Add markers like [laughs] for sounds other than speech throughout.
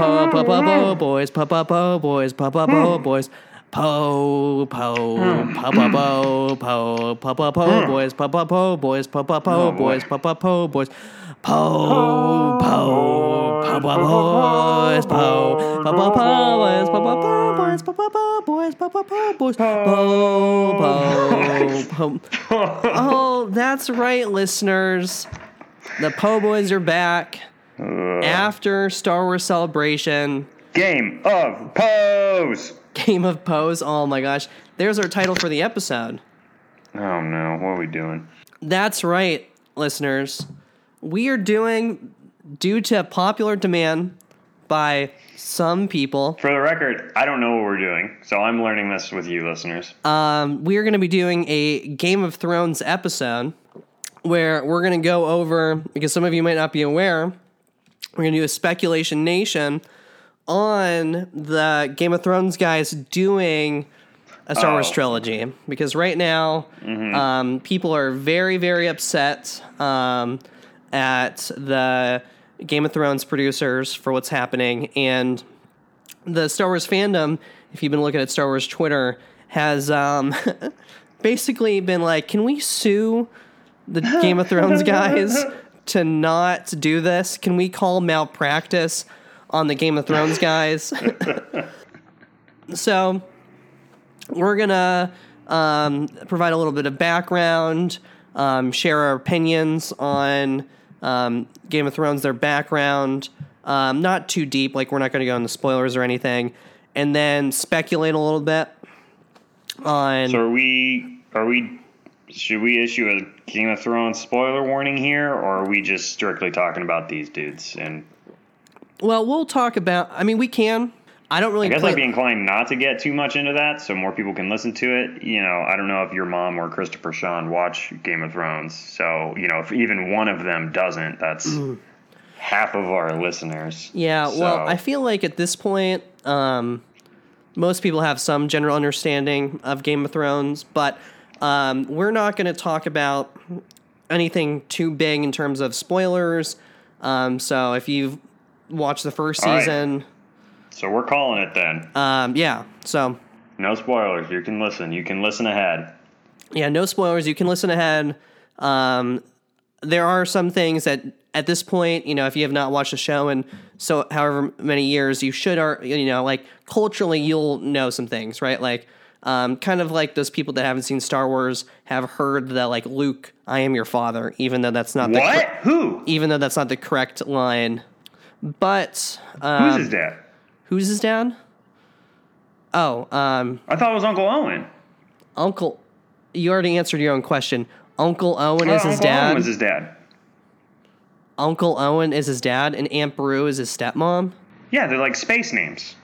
po po po po boys po po po boys po po po boys po po po po po po po po po boys po po po boys po po po boys po po po boys po po po po boys po po po po boys po po po boys po po po boys po po po boys po po po Oh, that's right, listeners. The Po Boys are back after Star Wars Celebration. Game of Pose. Game of Pose. Oh my gosh. There's our title for the episode. Oh no, what are we doing? That's right, listeners. We are doing, due to popular demand by some people, For the record, I don't know what we're doing, so I'm learning this with you, listeners. um, we are going to be doing a Game of Thrones episode where we're going to go over, because some of you might not be aware, we're going to do a speculation nation on the Game of Thrones guys doing a Star Wars Oh. trilogy. Because right now, um, people are very, very upset um, at the Game of Thrones producers for what's happening. And the Star Wars fandom, if you've been looking at Star Wars Twitter, has um, [laughs] basically been like, can we sue the Game of Thrones guys [laughs] to not do this? Can we call malpractice on the Game of Thrones guys? [laughs] so we're gonna um, provide a little bit of background, um, share our opinions on um, Game of Thrones, their background. Um, not too deep, like we're not to go into spoilers or anything, and then speculate a little bit on. So are we? Are we? Should we issue a Game of Thrones spoiler warning here, or are we just strictly talking about these dudes? And well, we'll talk about. I mean, we can. I don't really. I guess play- I'd be inclined not to get too much into that, so more people can listen to it. You know, I don't know if your mom or Christopher Sean watch Game of Thrones, so you know, if even one of them doesn't, that's half of our listeners. Yeah, well, I feel like at this point, um, most people have some general understanding of Game of Thrones, but um, we're not going to talk about anything too big in terms of spoilers. Um, so if you've watched the first All right. season, So we're calling it then. um, yeah, so No spoilers. You can listen. You can listen ahead. yeah, no spoilers. You can listen ahead. Um, there are some things that at this point, you know, if you have not watched the show in so however many years, you should are you know like culturally you'll know some things, right? Like um, kind of like those people that haven't seen Star Wars have heard that like Luke, I am your father, even though that's not the What? cor- Who? even though that's not the correct line. But Who's um, his dad? who's his dad? Oh, um, I thought it was Uncle Owen. Uncle. You already answered your own question. Uncle Owen is his Uncle Owen dad. was his dad. Uncle Owen is his dad, and Aunt Beru is his stepmom. Yeah, they're like space names.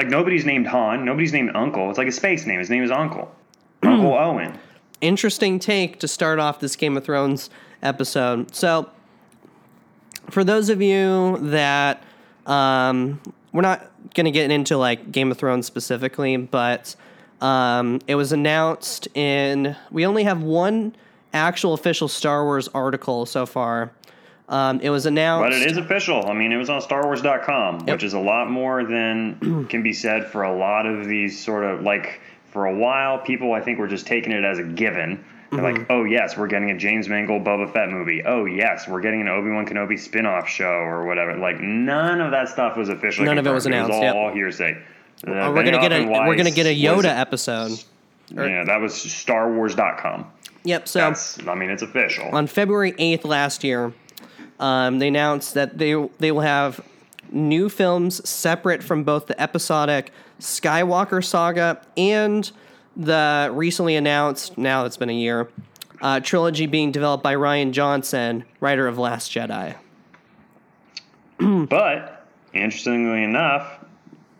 Like nobody's named Han. Nobody's named Uncle. It's like a space name. His name is Uncle. Uncle Owen. Interesting take to start off this Game of Thrones episode. So, for those of you that um, we're not going to get into like Game of Thrones specifically, but um, it was announced in. We only have one actual official Star Wars article so far. Um, it was announced. But it is official. I mean, it was on StarWars.com, which is a lot more than [clears throat] can be said for a lot of these sort of like. For a while, people I think were just taking it as a given. They're like, Mm-hmm. oh yes, we're getting a James Mangold Boba Fett movie. Oh yes, we're getting an Obi Wan Kenobi spin-off show or whatever. Like none of that stuff was official. None of it was confirmed. announced, It was all, hearsay. Uh, Uh, we're gonna get a we're gonna get a Yoda episode. Yeah, that was StarWars.com. Yep. So That's, I mean, it's official. on February 8th last year, um, they announced that they they will have new films separate from both the episodic Skywalker saga and the recently announced, now it's been a year, uh, trilogy being developed by Rian Johnson, writer of Last Jedi. [clears throat] But interestingly enough,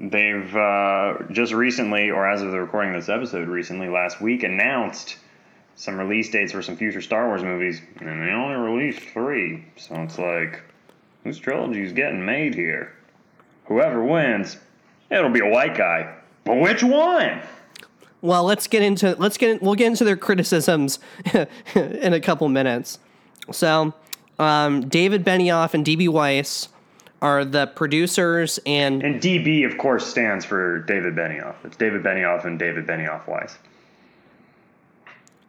they've uh, just recently, or as of the recording of this episode, recently last week, announced some release dates for some future Star Wars movies, and they only released three. So it's like, whose trilogy is getting made here? Whoever wins, it'll be a white guy. But which one? Well, let's get into let's get we'll get into their criticisms [laughs] in a couple minutes. So, um, David Benioff and DB Weiss are the producers and And DB, of course, stands for David Benioff. It's David Benioff and David Benioff Weiss.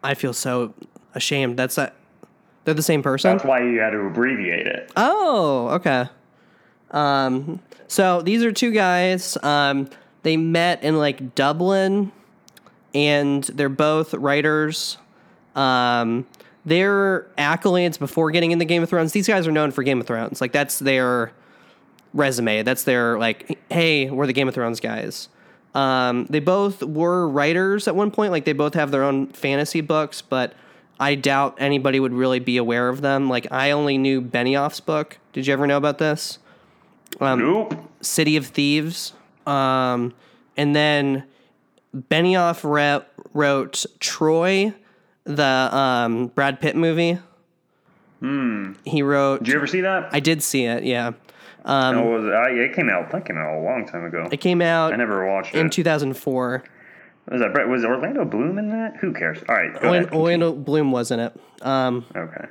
I feel so ashamed. That's a, they're the same person. That's why you had to abbreviate it. Oh, okay. Um, so these are two guys. Um, they met in like Dublin, and they're both writers. Um, their accolades before getting into Game of Thrones. These guys are known for Game of Thrones. Like that's their resume. That's their like, hey, we're the Game of Thrones guys. Um, they both were writers at one point. Like they both have their own fantasy books, but I doubt anybody would really be aware of them. Like I only knew Benioff's book. Did you ever know about this? nope. City of Thieves. Um, and then Benioff re- wrote Troy, the um, Brad Pitt movie. Hmm. He wrote. Did you ever see that? I did see it. Yeah, no, was it, I, it came out. That came out a long time ago. it came out I never watched in it. 2004. was that Brett- was Orlando Bloom in that? Who cares? All right, Orlando, ahead. Orlando Bloom was in it. Um, Okay.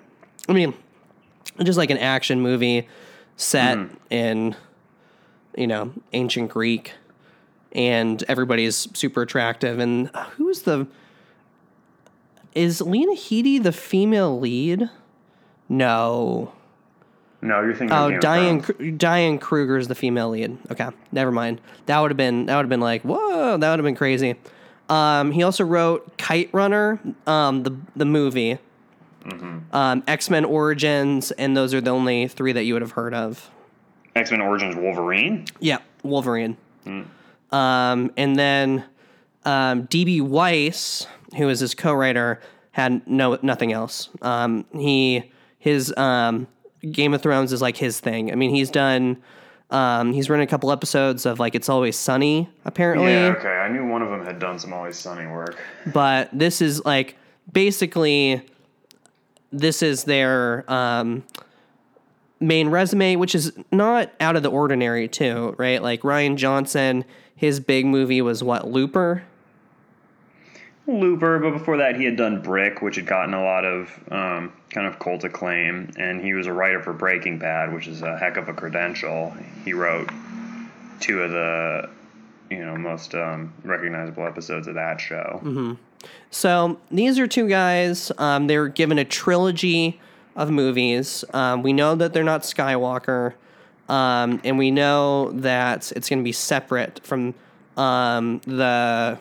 I mean, just like an action movie set Mm-hmm. in, you know, ancient Greek, and everybody's super attractive. And uh, who's the? Is Lena Headey the female lead? No. No, you're thinking. Oh, Diane Diane Kruger is the female lead. Okay, never mind. That would have been that would have been like whoa. That would have been crazy. Um, he also wrote Kite Runner, um, the the movie, Mm-hmm. um, X Men Origins, and those are the only three that you would have heard of. X Men Origins Wolverine. Yeah, Wolverine. Mm. Um, and then um, DB Weiss, who is his co-writer, had no nothing else. Um, he his um, Game of Thrones is like his thing. I mean, he's done. Um, he's written a couple episodes of like It's Always Sunny, apparently. Yeah. Okay. I knew one of them had done some Always Sunny work. but this is like basically this is their um, main resume, which is not out of the ordinary, too, right? Like Rian Johnson, his big movie was what Looper. Looper, but before that, he had done Brick, which had gotten a lot of um, kind of cult acclaim, and he was a writer for Breaking Bad, which is a heck of a credential. He wrote two of the you know most um, recognizable episodes of that show. So these are two guys. Um, they were given a trilogy of movies. Um, we know that they're not Skywalker, um, and we know that it's going to be separate from um, the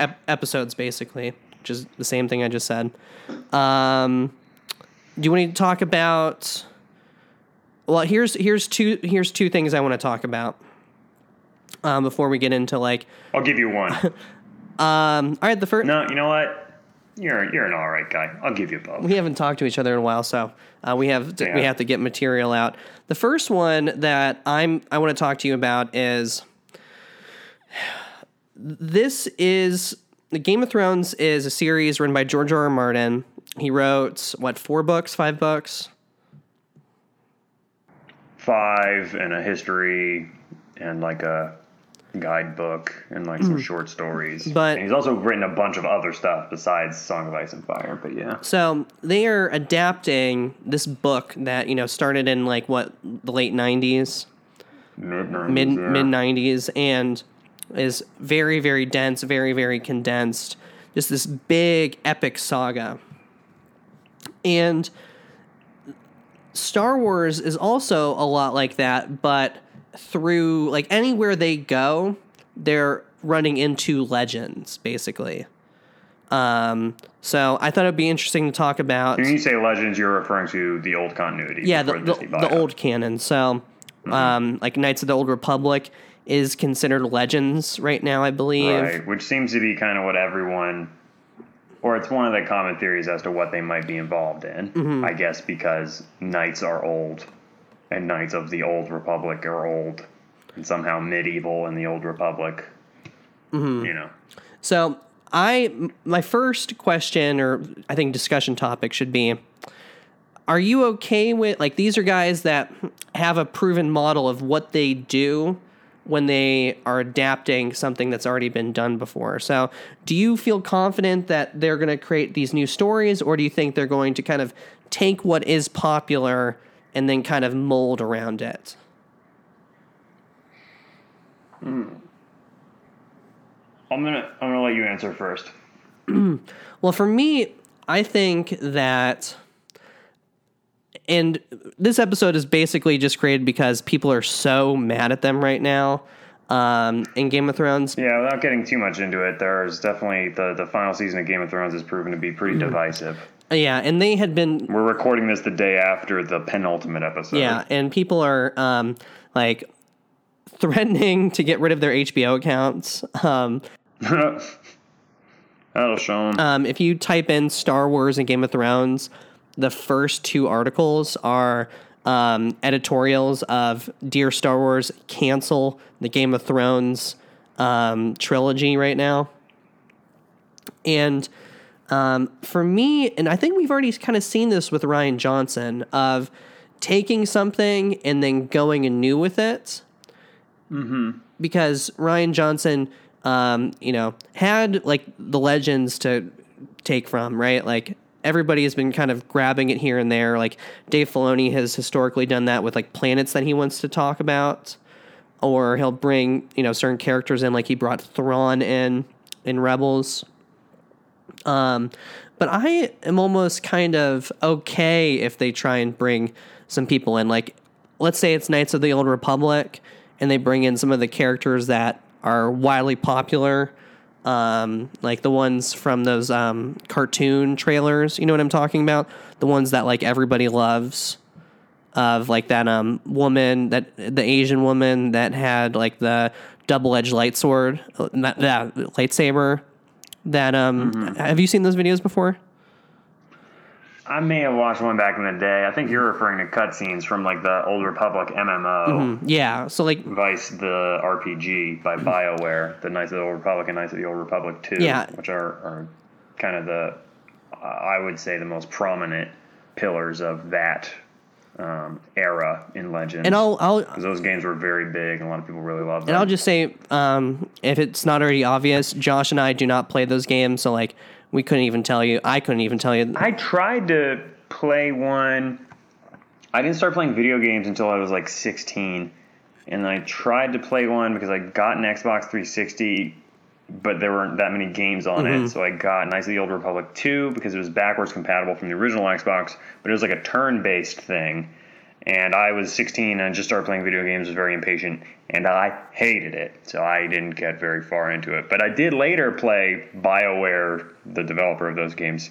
ep- episodes, basically, which is the same thing I just said. Um, do you want to talk about? Well, here's here's two here's two things I want to talk about um, before we get into like. I'll give you one. [laughs] Um, all right, the first. no, you know what? You're you're an all right guy. I'll give you both. we haven't talked to each other in a while, so uh, we have to, we have to get material out. The first one that I'm I want to talk to you about is this is the Game of Thrones is a series written by George R. R. Martin. He wrote what four books, five books. Five and a history and like a guidebook and like some hmm. short stories. But- and he's also written a bunch of other stuff besides Song of Ice and Fire. But yeah. So they are adapting this book that you know started in like what the late '90s. Mid mid mid nineties and is very very dense, very very condensed. Just this big epic saga. And Star Wars is also a lot like that, but through like anywhere they go, they're running into legends basically. Um, so I thought it'd be interesting to talk about. When you say legends, you're referring to the old continuity. Yeah, the, the, the old canon. So, Mm-hmm. um, like Knights of the Old Republic is considered legends right now, I believe. Right, which seems to be kind of what everyone, or it's one of the common theories as to what they might be involved in. Mm-hmm. I guess because knights are old, and knights of the old republic are old, and somehow medieval in the old republic. Mm-hmm. You know, So, I my first question or I think discussion topic should be are you okay with like these are guys that have a proven model of what they do when they are adapting something that's already been done before. So, do you feel confident that they're going to create these new stories or do you think they're going to kind of take what is popular and then kind of mold around it? Hmm. I'm gonna I'm gonna let you answer first. [clears throat] Well, for me, I think that, and this episode is basically just created because people are so mad at them right now um, in Game of Thrones. Yeah, without getting too much into it, there's definitely the the final season of Game of Thrones has proven to be pretty divisive. Yeah, and they had been We're recording this the day after the penultimate episode. Yeah, and people are um, like threatening to get rid of their HBO accounts. Um, [laughs] That'll show 'em. um, if you type in Star Wars and Game of Thrones, the first two articles are um, editorials of Dear Star Wars, cancel the Game of Thrones um, trilogy right now. And um, for me, and I think we've already kind of seen this with Rian Johnson of taking something and then going anew with it. Mm-hmm. Because Rian Johnson, um, you know, had like the legends to take from, right? Like everybody has been kind of grabbing it here and there. Like Dave Filoni has historically done that with like planets that he wants to talk about, or he'll bring you know certain characters in, like he brought Thrawn in in Rebels. Um, but I am almost kind of okay if they try and bring some people in. Like, let's say it's Knights of the Old Republic, and they bring in some of the characters that are wildly popular, um, like the ones from those um, cartoon trailers. You know what I'm talking about? The ones that like everybody loves. Of like that um woman that the Asian woman that had like the double edged light sword, uh, that, that lightsaber. That um, have you seen those videos before? I may have watched one back in the day. I think you're referring to cutscenes from like the Old Republic MMO, Yeah. So like Vice the RPG by BioWare, the Knights of the Old Republic and Knights of the Old Republic 2, Yeah. which are, are kind of the, I would say, the most prominent pillars of that um, era in Legends. and I'll I'll those games were very big, and a lot of people really loved them. and I'll just say um, if it's not already obvious, Josh and I do not play those games, so like we couldn't even tell you. I couldn't even tell you. I tried to play one. I didn't start playing video games until I was like 16. And I tried to play one because I got an Xbox 360, but there weren't that many games on it. Mm-hmm. So I got Knights of the Old Republic 2 because it was backwards compatible from the original Xbox, but it was like a turn based thing. And I was 16 and just started playing video games, was very impatient, and I hated it. So I didn't get very far into it. But I did later play BioWare, the developer of those games,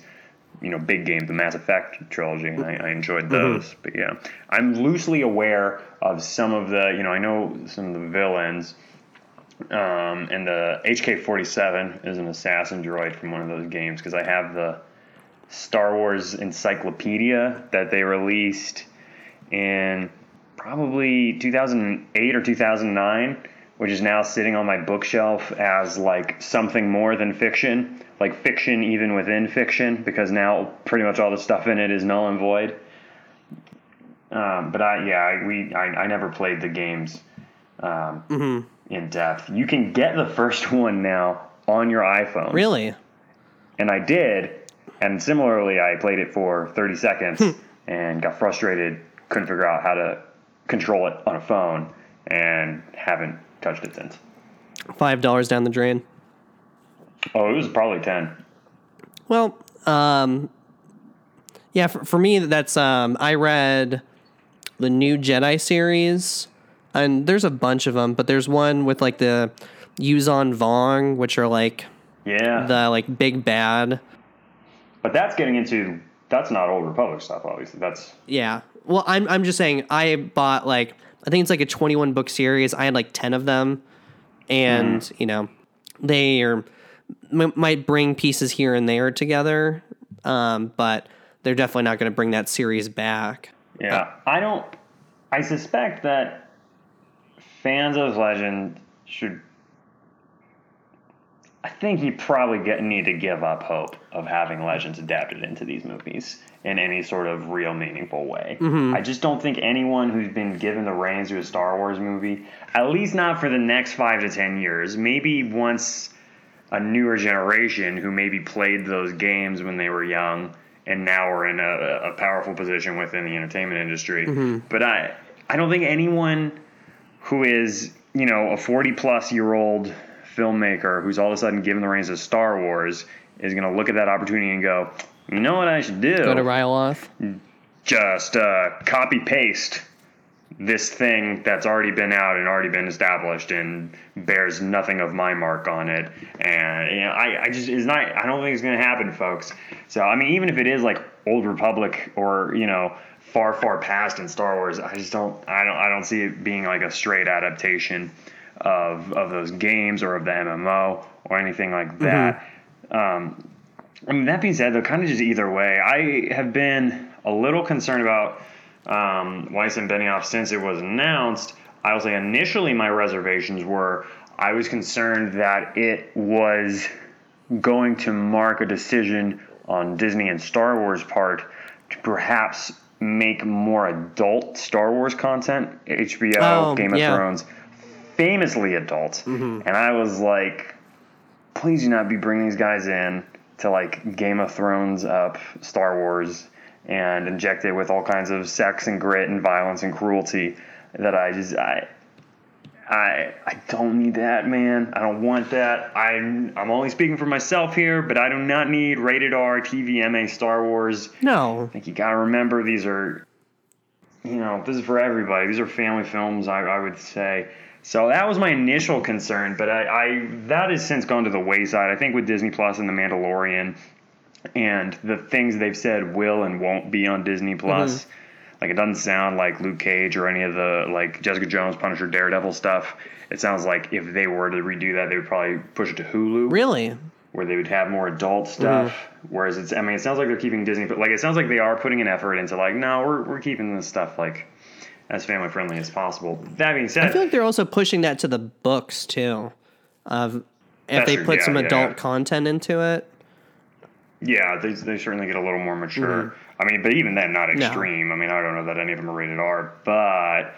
you know, big games, the Mass Effect trilogy, and I, I enjoyed those. But yeah, I'm loosely aware of some of the, you know, I know some of the villains. Um, and the HK47 is an assassin droid from one of those games because I have the Star Wars encyclopedia that they released in probably 2008 or 2009, which is now sitting on my bookshelf as like something more than fiction, like fiction even within fiction, because now pretty much all the stuff in it is null and void. Um, but I, yeah, I, we, I, I never played the games um, in depth. You can get the first [laughs] one now on your iPhone Really? and I did. And similarly, I played it for 30 seconds and got frustrated, couldn't figure out how to control it on a phone, and haven't touched it since. Five dollars down the drain. Oh, it was probably 10. Well, um, yeah, for, for me, that's um, I read the new Jedi series, and there's a bunch of them, but there's one with like the Yuuzhan Vong, which are like Yeah. the like big bad. but that's getting into, that's not Old Republic stuff, obviously. That's, Yeah. Well, I'm I'm just saying I bought like I think it's like a 21 book series. I had like 10 of them, and you know they are m- might bring pieces here and there together, um, but they're definitely not going to bring that series back. yeah. I don't, I suspect that fans of Legend should, I think you probably get, need to give up hope of having Legends adapted into these movies in any sort of real meaningful way. Mm-hmm. I just don't think anyone who's been given the reins to a Star Wars movie, at least not for the next five to ten years, maybe once a newer generation who maybe played those games when they were young and now are in a, a powerful position within the entertainment industry. Mm-hmm. But I, I don't think anyone who is you know, a 40 plus year old filmmaker who's all of a sudden given the reins of Star Wars is going to look at that opportunity and go, you know what I should do? Go to Ryloth. Just uh, copy paste this thing that's already been out and already been established and bears nothing of my mark on it. And you know, I, I just it's not. I don't think it's going to happen, folks. So I mean, even if it is like Old Republic or you know far far past in Star Wars, I just don't. I don't. I don't see it being like a straight adaptation of of those games or of the MMO or anything like that. Um, I mean, that being said, though, kind of just either way, I have been a little concerned about um, Weiss and Benioff since it was announced. I will say initially my reservations were I was concerned that it was going to mark a decision on Disney and Star Wars part to perhaps make more adult Star Wars content. HBO, Oh, Game of yeah. Thrones, famously adult. Mm-hmm. And I was like, please do not be bringing these guys in to like Game of Thrones up Star Wars and inject it with all kinds of sex and grit and violence and cruelty that I just I I I don't need that man. I don't want that. I'm I'm only speaking for myself here, but I do not need rated R TVMA Star Wars. No. I think you gotta remember these are, you know, this is for everybody. These are family films, I, I would say. So that was my initial concern, but I, I that has since gone to the wayside. I think with Disney Plus and The Mandalorian, and the things they've said will and won't be on Disney Plus. Mm-hmm. Like it doesn't sound like Luke Cage or any of the like Jessica Jones, Punisher, Daredevil stuff. It sounds like if they were to redo that, they would probably push it to Hulu Really? where they would have more adult stuff. Mm-hmm. Whereas it's, I mean, it sounds like they're keeping Disney, but like it sounds like they are putting an effort into like, no, we're we're keeping this stuff like as family friendly as possible. That being said, I feel like they're also pushing that to the books too. Of if they true, put yeah, some yeah, adult yeah. content into it. yeah, they they certainly get a little more mature. I mean, but even then, not extreme. I mean, I don't know that any of them are rated R, but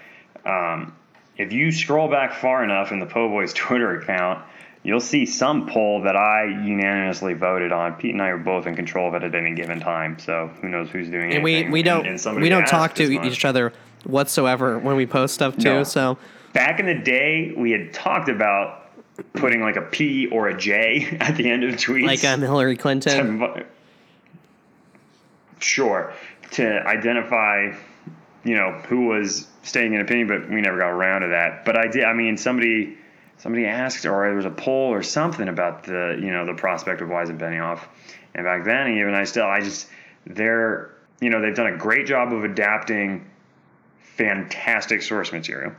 um, if you scroll back far enough in the Po Boys [laughs] Twitter account. You'll see some poll that I unanimously voted on. Pete and I are both in control of it at any given time, so who knows who's doing And we we don't and somebody we don't talk to much. each other whatsoever when we post stuff too. No. So back in the day, we had talked about putting like a P or a J [laughs] at the end of tweets. like I'm Hillary Clinton. to, sure, to identify, you know, who was stating an opinion, but we never got around to that. But I did. I mean, somebody somebody asked, or there was a poll or something about the you know the prospect of Weiss and Benioff, and back then even I still I just they're you know they've done a great job of adapting fantastic source material.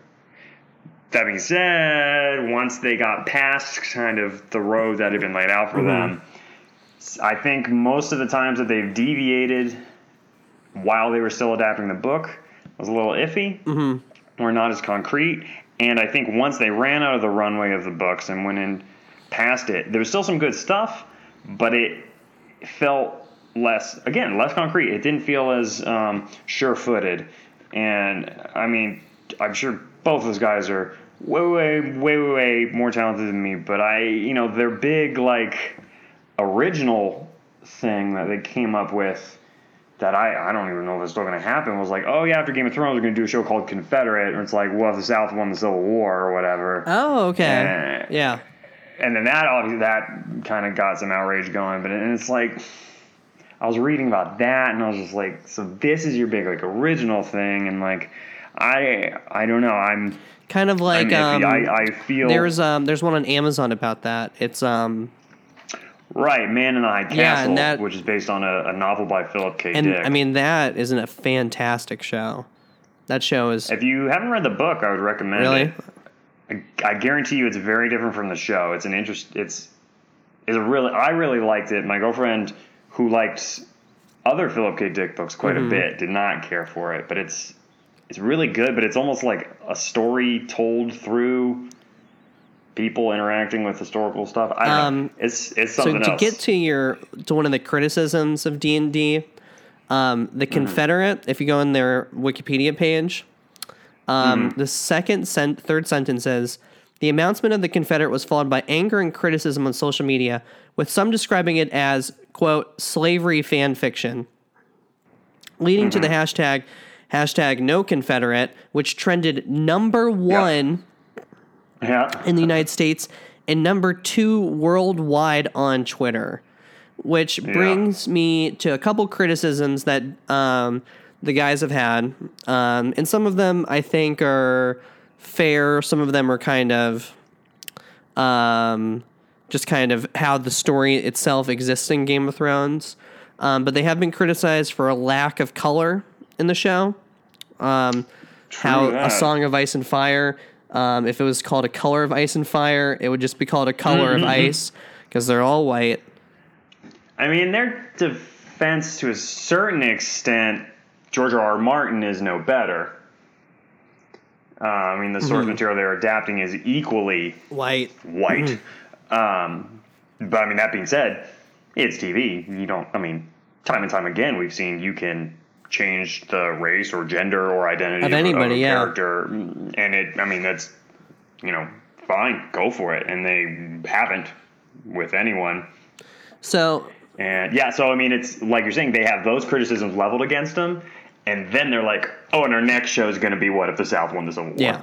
That being said, once they got past kind of the road that had been laid out for them, I think most of the times that they've deviated while they were still adapting the book was a little iffy Mm-hmm. or not as concrete. And I think once they ran out of the runway of the books and went in past it, there was still some good stuff, but it felt less, again, less concrete. It didn't feel as um, sure footed. And I mean, I'm sure both those guys are way, way, way, way, way more talented than me, but I, you know, their big, like, original thing that they came up with that I, I don't even know if it's still going to happen was like, oh, yeah, after Game of Thrones, we're going to do a show called Confederate. And it's like, well, if the South won the Civil War or whatever. Oh, okay. Eh. Yeah. And then that, obviously, that kind of got some outrage going. But and it's like, I was reading about that and I was just like, so this is your big, like, original thing. And like, I, I don't know. I'm, Kind of like um. I, I feel. there's um there's one on Amazon about that. It's um Right, Man in the High Castle, Yeah, and that- which is based on a, a novel by Philip K. and Dick. I mean that isn't a fantastic show. That show is if you haven't read the book, I would recommend really it. I, I guarantee you, it's very different from the show. It's an interest. It's is a really. I really liked it. My girlfriend, who liked other Philip K. Dick books quite Mm-hmm. a bit, did not care for it. But it's it's really good. But it's almost like a story told through people interacting with historical stuff. I don't Um, know. It's it's something. so to else. get to your to one of the criticisms of D and D, um, the Mm-hmm. Confederate. If you go in their Wikipedia page, um, Mm-hmm. the second sent third sentence says the announcement of the Confederate was followed by anger and criticism on social media, with some describing it as quote slavery fan fiction, leading to the Mm-hmm. hashtag hashtag no Confederate, which trended number one Yeah. in the United States and number two worldwide on Twitter, which brings me to a couple criticisms that um, the guys have had. Um, and some of them I think are fair, some of them are kind of um, just kind of how the story itself exists in Game of Thrones. Um, but they have been criticized for a lack of color in the show. Um, how that. a Song of Ice and Fire, um, if it was called a Color of Ice and Fire, it would just be called a Color Mm-hmm. of Ice because they're all white. I mean, their defense to a certain extent, George R. R. Martin is no better. Uh, I mean, the source material they're adapting is equally White. white. Um, but I mean, that being said, it's TV. You don't. I mean, time and time again, we've seen you can change the race or gender or identity Of anybody, a yeah. character, and it. I mean, that's you know fine. Go for it, and they haven't with anyone. So And yeah, so I mean, it's like you're saying, they have those criticisms leveled against them, and then they're like, oh, and our next show is going to be what if the South won Civil War? yeah,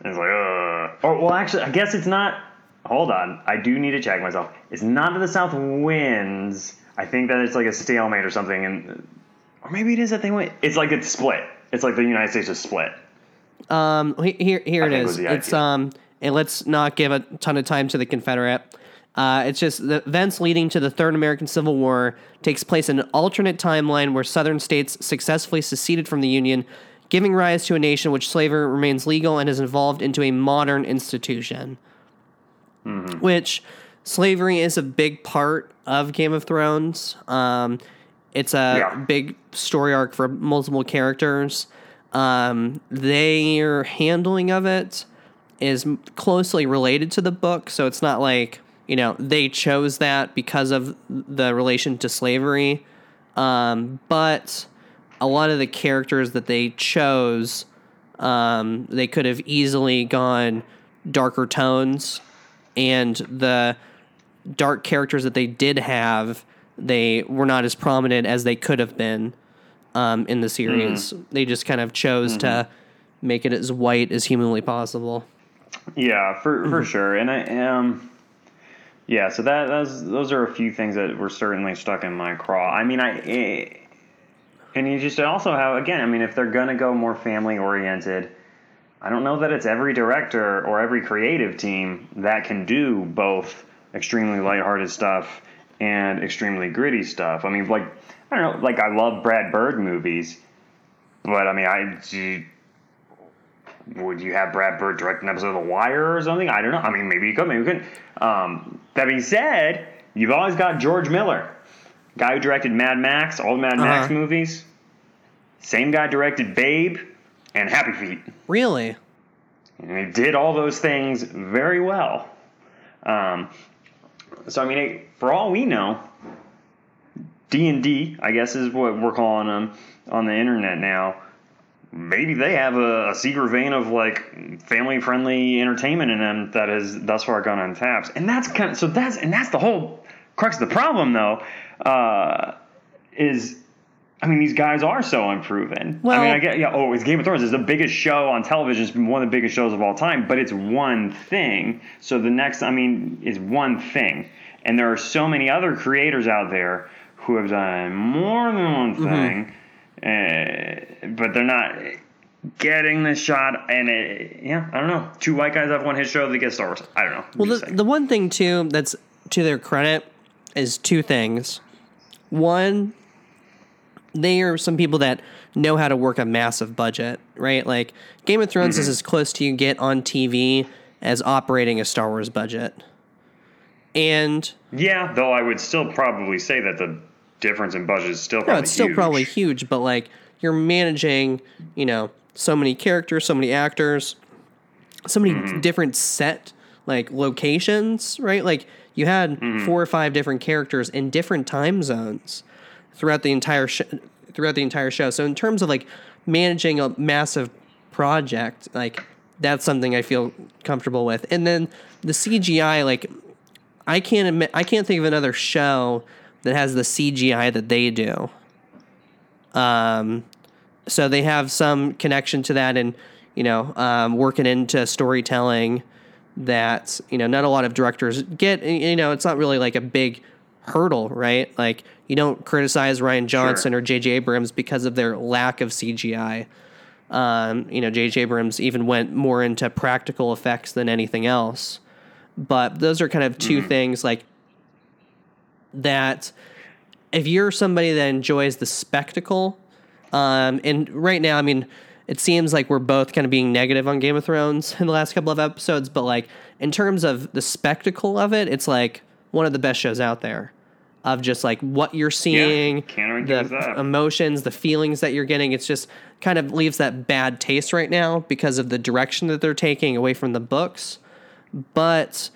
And it's like, uh. Or, well, actually, I guess it's not. Hold on. I do need to check myself. It's not that the South wins. I think that it's like a stalemate or something. and Or maybe it is that they win. It's like it's split. It's like the United States is split. um, here here it is. It's um, and let's not give a ton of time to the Confederate. Uh, it's just the events leading to the Third American Civil War takes place in an alternate timeline where Southern states successfully seceded from the Union, giving rise to a nation which slavery remains legal and has evolved into a modern institution. Which slavery is a big part of Game of Thrones. Um, it's a Yeah. big story arc for multiple characters. Um, their handling of it is closely related to the book, so it's not like you know they chose that because of the relation to slavery. Um, but a lot of the characters that they chose, um, they could have easily gone darker tones, and the dark characters that they did have, they were not as prominent as they could have been um, in the series. They just kind of chose to make it as white as humanly possible. Yeah, for Mm-hmm. for sure. And I um yeah, so that those those are a few things that were certainly stuck in my craw. I mean, I eh, and you just also have again, I mean, if they're to go more family oriented, I don't know that it's every director or every creative team that can do both extremely lighthearted stuff and extremely gritty stuff. I mean, like I don't know, like I love Brad Bird movies, but I mean, I would you have Brad Bird direct an episode of The Wire or something? I don't know. I mean, maybe you could, maybe you couldn't. Um, that being said, you've always got George Miller, guy who directed Mad Max, all the Mad Max Uh-huh. movies. Same guy directed Babe and Happy Feet. Really? And he did all those things very well. Um, so I mean, for all we know, D and D, I guess is what we're calling them on the internet now. Maybe they have a, a secret vein of like family-friendly entertainment in them that has thus far gone untapped, and that's kind of so that's and that's the whole crux of the problem, though. Uh, is I mean, these guys are so unproven. Well, I mean, I get, yeah, oh, it's Game of Thrones. It's the biggest show on television. It's been one of the biggest shows of all time, but it's one thing. So the next, I mean, is one thing. And there are so many other creators out there who have done more than one thing, uh, but they're not getting the shot. And it, yeah, I don't know. Two white guys have one hit show that get Star Wars. I don't know. Well, the, the one thing too that's to their credit is two things. One, they are some people that know how to work a massive budget, right? Like Game of Thrones Mm-hmm. is as close to you get on TV as operating a Star Wars budget. And yeah, though I would still probably say that the difference in budget is still no, probably it's still huge. probably huge, but like you're managing, you know, so many characters, so many actors, so many Mm-hmm. different set like locations, right? Like you had Mm-hmm. four or five different characters in different time zones throughout the entire sh- throughout the entire show. So in terms of like managing a massive project, like that's something I feel comfortable with. And then the CGI, like I can't admit, I can't think of another show that has the CGI that they do. Um, so they have some connection to that, and you know, um, working into storytelling that you know not a lot of directors get. You know, it's not really like a big hurdle, right? Like you don't criticize Rian Johnson Sure. or J.J. Abrams because of their lack of CGI. Um, you know, J.J. Abrams even went more into practical effects than anything else. But those are kind of 2 things like that. If you're somebody that enjoys the spectacle, um, and right now, I mean, it seems like we're both kind of being negative on Game of Thrones [laughs] in the last couple of episodes, but like in terms of the spectacle of it, it's like one of the best shows out there. Of just like what you're seeing, can't the emotions, the feelings that you're getting. It's just kind of leaves that bad taste right now because of the direction that they're taking away from the books. But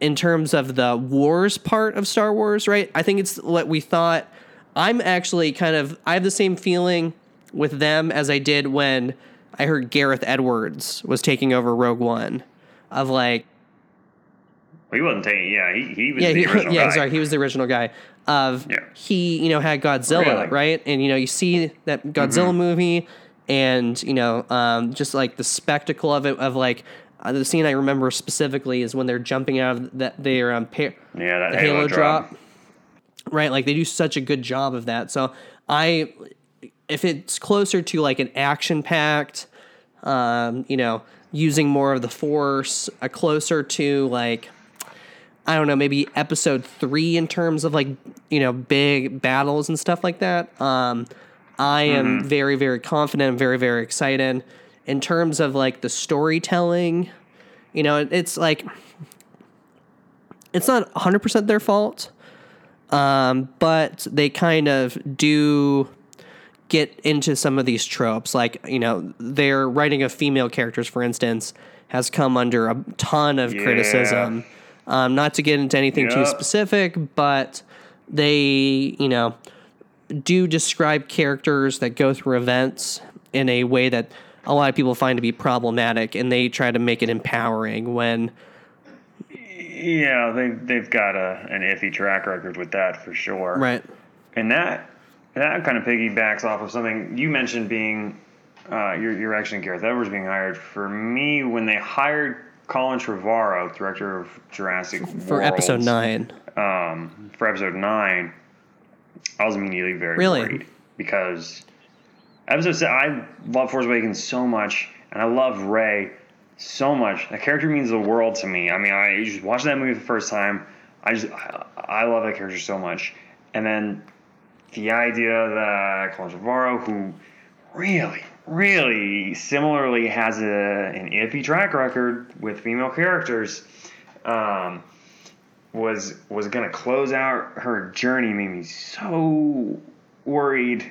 in terms of the wars part of Star Wars, right? I think it's what we thought. I'm actually kind of I have the same feeling with them as I did when I heard Gareth Edwards was taking over Rogue One. Of like, He wasn't taking. Yeah, he, he was yeah, the he, [laughs] original yeah, guy. sorry, he was the original guy. Of Yeah. he, you know, had Godzilla, Really? right? And you know, you see that Godzilla movie, and you know, um, just like the spectacle of it, of like uh, the scene I remember specifically is when they're jumping out of that their um, pa- Yeah, that the Halo, Halo, drop. drop. Right, like they do such a good job of that. So I, if it's closer to like an action packed, um, you know, using more of the force, a closer to like, I don't know, maybe episode three in terms of like you know big battles and stuff like that. Um, I am very very confident, and very very excited in terms of like the storytelling. You know, it's like it's not 100% their fault um, but they kind of do get into some of these tropes like you know their writing of female characters for instance has come under a ton of Yeah. criticism um, not to get into anything too specific but they you know do describe characters that go through events in a way that a lot of people find to be problematic and they try to make it empowering when Yeah, they they've got a an iffy track record with that for sure. right And that that kind of piggybacks off of something you mentioned being uh, your your action Gareth Edwards being hired. For me, when they hired Colin Trevorrow, director of Jurassic for episode 9 um, for episode nine, I was immediately very Really? worried because episode seven, I love Force Awakens so much, and I love Rey so much. That character means the world to me. I mean, I just watched that movie for the first time. I just I, I love that character so much, and then the idea that Colin Trevorrow, who really, really similarly has a, an iffy track record with female characters, um, was was gonna close out her journey made me so worried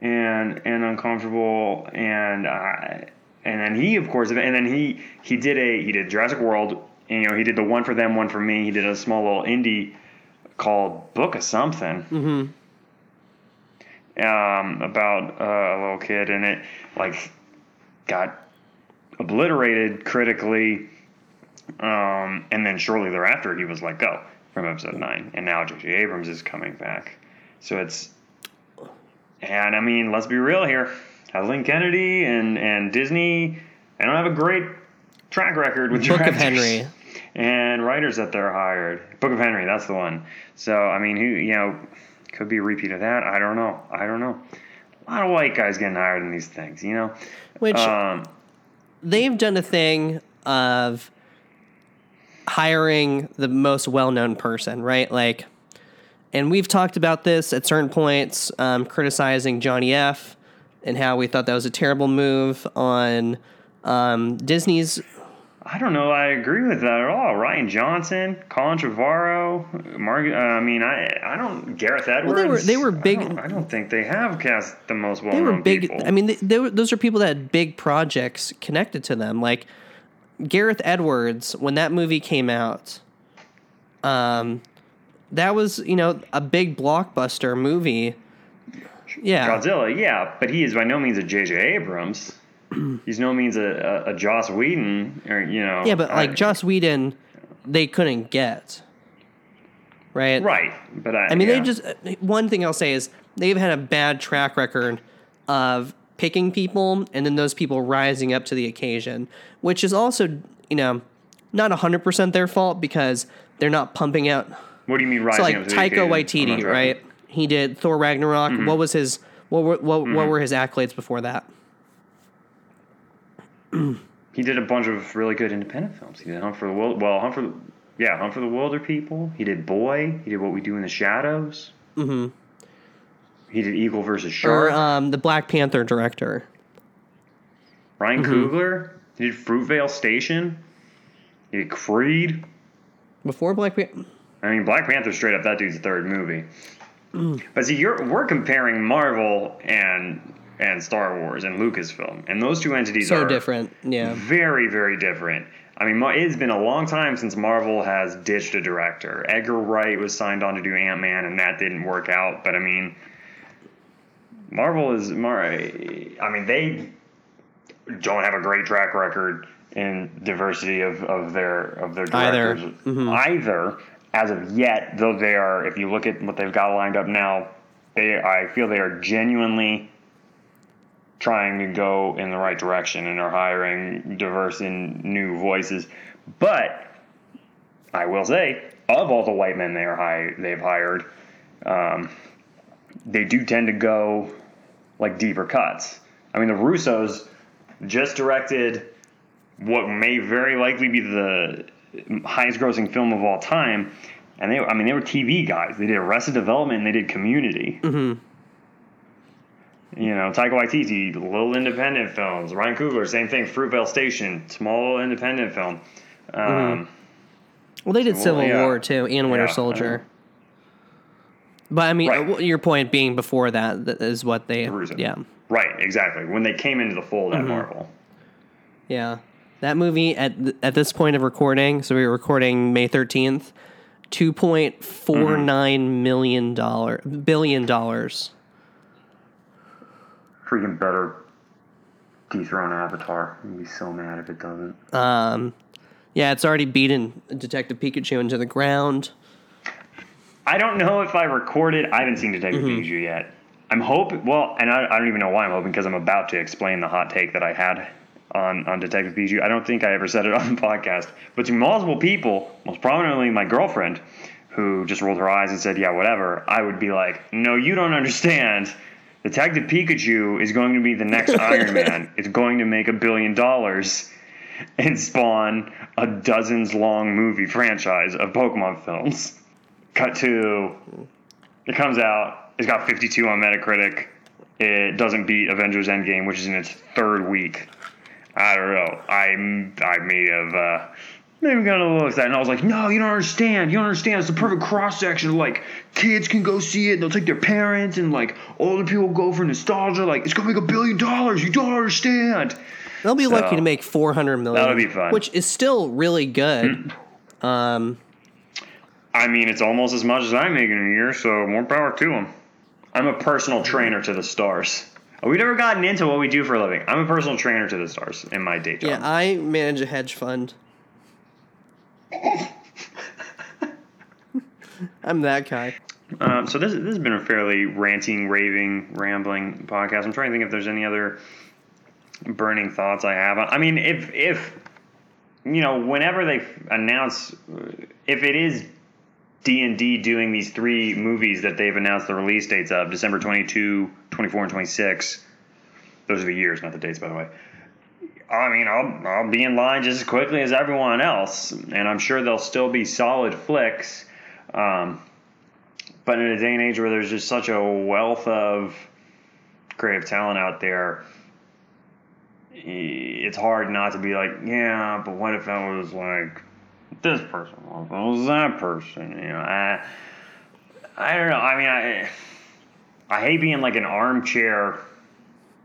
and and uncomfortable and I and then he of course and then he he did a he did Jurassic World and, you know he did the one for them one for me he did a small little indie called Book of Something mm-hmm. um, about uh, a little kid, and it like got obliterated critically. Um, and then shortly thereafter, he was let go from episode nine, and now J.J. Abrams is coming back. So it's, and I mean, let's be real here. Kathleen Kennedy and and Disney, they don't have a great track record with Book of Henry. [laughs] and writers that they're hired. Book of Henry, that's the one. So I mean, who you know could be a repeat of that. I don't know. I don't know. A lot of white guys getting hired in these things, you know. Which Um, they've done a thing of hiring the most well-known person, right? Like, and we've talked about this at certain points, um, criticizing Johnny F. and how we thought that was a terrible move on um, Disney's. I don't know. I agree with that at all. Rian Johnson, Colin Trevorrow, Mark. Uh, I mean, I I don't. Gareth Edwards. they were- they were I big- don't, I don't think they have cast the most well-known They were big. people. I mean, they, they were, those are people that had big projects connected to them. Like Gareth Edwards, when that movie came out, um, that was you know a big blockbuster movie. Yeah, Godzilla, yeah, but he is by no means a J.J. Abrams. [clears throat] He's no means a, a, a Joss Whedon, or you know. yeah, but like I- Joss Whedon, they couldn't get right. Right, but I. I mean, yeah. they just one thing I'll say is they've had a bad track record of picking people and then those people rising up to the occasion, which is also, you know, not 100% their fault because they're not pumping out. What do you mean rising So like Taika occasion? I'm not Waititi, right? He did Thor Ragnarok. Mm-hmm. What was his what were what, what were his accolades before that? [clears throat] He did a bunch of really good independent films. He did Hunt for the Wild. Well, Hunt for the yeah, Hunt for the Wilder People. He did Boy. He did What We Do in the Shadows. Mm-hmm. He did Eagle versus Or um, the Black Panther director. Ryan mm-hmm. Coogler. He did Fruitvale Station. He did Creed. Before Black Panther. I mean, Black Panther straight up that dude's third movie. Mm. But see, you're we're comparing Marvel and and Star Wars and Lucasfilm, and those two entities are So are different. Yeah. very very different. I mean, it's been a long time since Marvel has ditched a director. Edgar Wright was signed on to do Ant Man, and that didn't work out. But I mean, Marvel is Mar. I mean, they don't have a great track record in diversity of, of their of their directors Either. directors either as of yet. Though they are, if you look at what they've got lined up now, they I feel they are genuinely trying to go in the right direction and are hiring diverse and new voices. But I will say, of all the white men they are hi- they've hired, um, they do tend to go like deeper cuts. I mean, the Russos just directed what may very likely be the highest grossing film of all time. And they, I mean, they were TV guys. They did Arrested Development and they did Community. Mm-hmm. You know, Taika Waititi, little independent films. Ryan Coogler, same thing. Fruitvale Station, small independent film. Um, Well, they did Well, Civil yeah. War too, and Winter Yeah, I Soldier. But I mean, Right. your point being before that th- what they, Russo. yeah, Right, exactly. When they came into the fold Mm-hmm. at Marvel. yeah. That movie at th- at this point of recording, so we were recording May thirteenth, two point four nine million dollar billion dollars. Freaking better dethrone Avatar. I'd be so mad if it doesn't. Um, yeah, it's already beaten Detective Pikachu into the ground. I don't know if I recorded. I haven't seen Detective Mm-hmm. Pikachu yet. I'm hoping. Well, and I, I don't even know why I'm hoping because I'm about to explain the hot take that I had on on Detective Pikachu. I don't think I ever said it on the podcast, but to multiple people, most prominently my girlfriend, who just rolled her eyes and said, "Yeah, whatever." I would be like, "No, you don't understand." Detective Pikachu is going to be the next [laughs] Iron Man. It's going to make a billion dollars and spawn a dozens long movie franchise of Pokemon films. Cut to it comes out. It's got 52 on Metacritic. It doesn't beat Avengers Endgame, which is in its third week. I don't know. I'm I may have uh, maybe got a little excited, and I was like, "No, you don't understand. You don't understand. It's the perfect cross section. Like kids can go see it. They'll take their parents, and like older people go for nostalgia. Like it's gonna make a billion dollars. You don't understand." They'll be lucky to make four hundred million. that'll be fun. which is still really good. um, I mean, it's almost as much as I make in a year, so more power to them. I'm a personal trainer to the stars. We've never gotten into what we do for a living. I'm a personal trainer to the stars in my day job. yeah, I manage a hedge fund. [laughs] I'm that guy. Um, so this this has been a fairly ranting, raving, rambling podcast. I'm trying to think if there's any other burning thoughts I have. I mean, if if you know, whenever they announce, if it is D and D doing these three movies that they've announced the release dates of December 22, 24, and 26. Those are the years, not the dates, by the way. I mean, I'll I'll be in line just as quickly as everyone else, and I'm sure they'll still be solid flicks. Um, but in a day and age where there's just such a wealth of creative talent out there, it's hard not to be like, yeah, but what if I was like this person? What was that person? You know, I, I don't know. I mean, I, I hate being like an armchair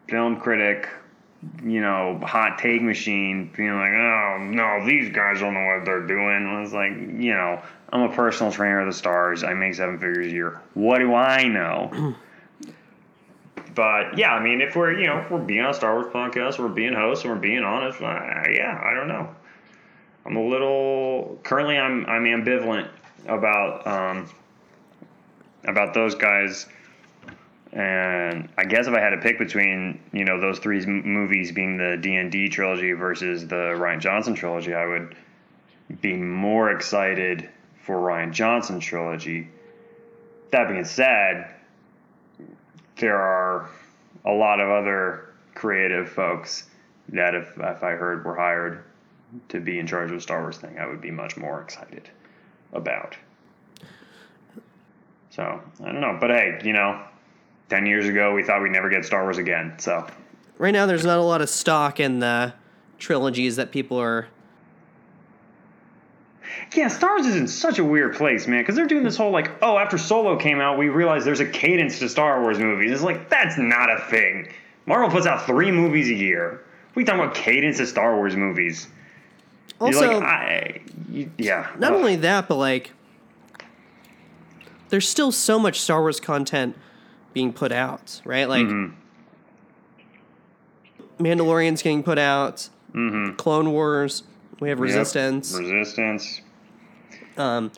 film critic, you know, hot take machine, being like, oh no, these guys don't know what they're doing. I was like, you know, I'm a personal trainer of the stars. I make seven figures a year. What do I know? but yeah, I mean, if we're you know if we're being on a Star Wars podcast, we're being hosts, and we're being honest. Uh, yeah, I don't know. I'm a little currently. I'm I'm ambivalent about um, about those guys And I guess if I had to pick between you know those three movies being the D and D trilogy versus the Rian Johnson trilogy, I would be more excited for Rian Johnson trilogy. That being said, there are a lot of other creative folks that if if I heard were hired to be in charge of the Star Wars thing, I would be much more excited about. So I don't know, but hey, you know, ten years ago we thought we'd never get Star Wars again. So Right now, there's not a lot of stock in the trilogies that people are. yeah, Star Wars is in such a weird place, man, because they're doing this whole like, oh, after Solo came out, we realized there's a cadence to Star Wars movies. It's like that's not a thing. Marvel puts out three movies a year. We talking about cadence of Star Wars movies. Also, like, I, you- yeah. not Ugh. only that, but like, there's still so much Star Wars content being put out, right? Like, Mm-hmm. Mandalorian's getting put out, Mhm. Clone Wars, we have Yep. Resistance. Resistance. Um,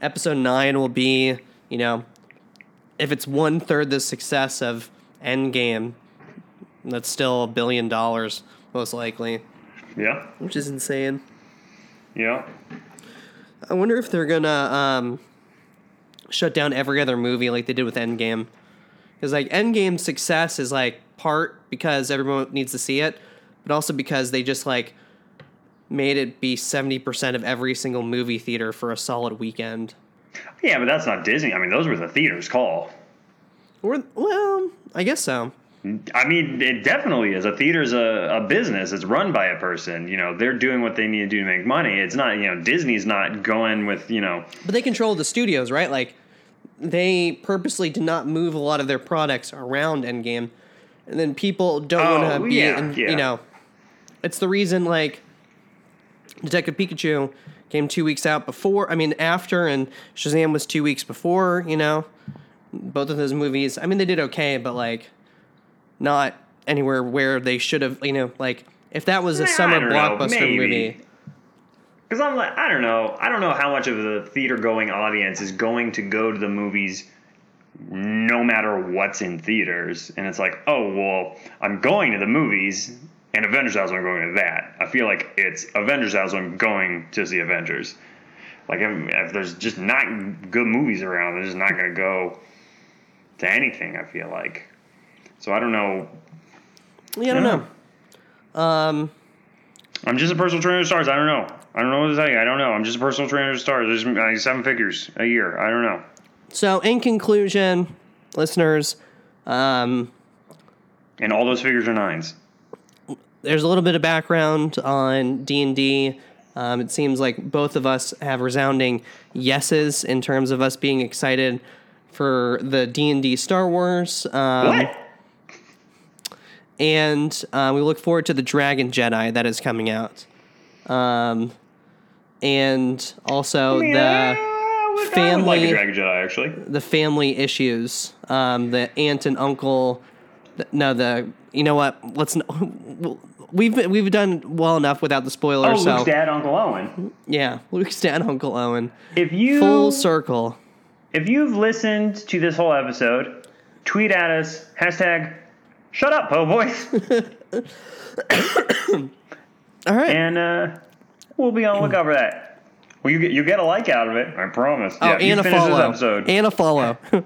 episode nine will be, you know, if it's one third the success of Endgame, that's still a billion dollars, most likely, Yeah. which is insane. Yeah. I wonder if they're gonna um, shut down every other movie like they did with Endgame, because like Endgame's success is like part because everyone needs to see it, but also because they just like made it be seventy percent of every single movie theater for a solid weekend. Yeah, but that's not Disney. I mean, those were the theater's call. Or well, I guess so. I mean, it definitely is. A theater's a, a business. It's run by a person. You know, they're doing what they need to do to make money. It's not, you know, Disney's not going with, you know, But they control the studios, right? Like they purposely did not move a lot of their products around Endgame, and then people don't Oh, want to be, yeah, in, yeah. you know, it's the reason like Detective Pikachu came two weeks out before. I mean, after, and Shazam was two weeks before. You know, both of those movies. I mean, they did okay, but like not anywhere where they should have. You know, like if that was a summer don't know, blockbuster movie. Because I'm like, I don't know. I don't know how much of the theater going audience is going to go to the movies no matter what's in theaters. And it's like, oh, well, I'm going to the movies, and Avengers House, I'm going to that. I feel like it's Avengers House, I'm going to see Avengers. Like, if, if there's just not good movies around, they're just not going to go to anything, I feel like. So I don't know. Yeah, I don't know. Um, I'm just a personal trainer of stars. I don't know. I don't know what to tell you. I don't know. I'm just a personal trainer of stars. There's seven figures a year. I don't know. So, in conclusion, listeners, um, And all those figures are nines. there's a little bit of background on D and D. Um, It seems like both of us have resounding yeses in terms of us being excited for the D and D Star Wars, um, What? And uh, we look forward to the Dragon Jedi that is coming out, um, and also Yeah, the I would- I like family- a Dragon Jedi, actually. the family issues, um, the aunt and uncle. th- No, the you know what? Let's. [laughs] We've we've done well enough without the Oh, spoilers. so Luke's dad, Uncle Owen. yeah, [laughs] Luke's dad, Uncle Owen, If you full circle. if you've listened to this whole episode, tweet at us hashtag Shut up, po boys, [coughs] All right. and uh, we'll be on the lookout for that. Well, you get you get a like out of it, I promise. oh, yeah, and a finish follow. This episode. And a follow. [laughs]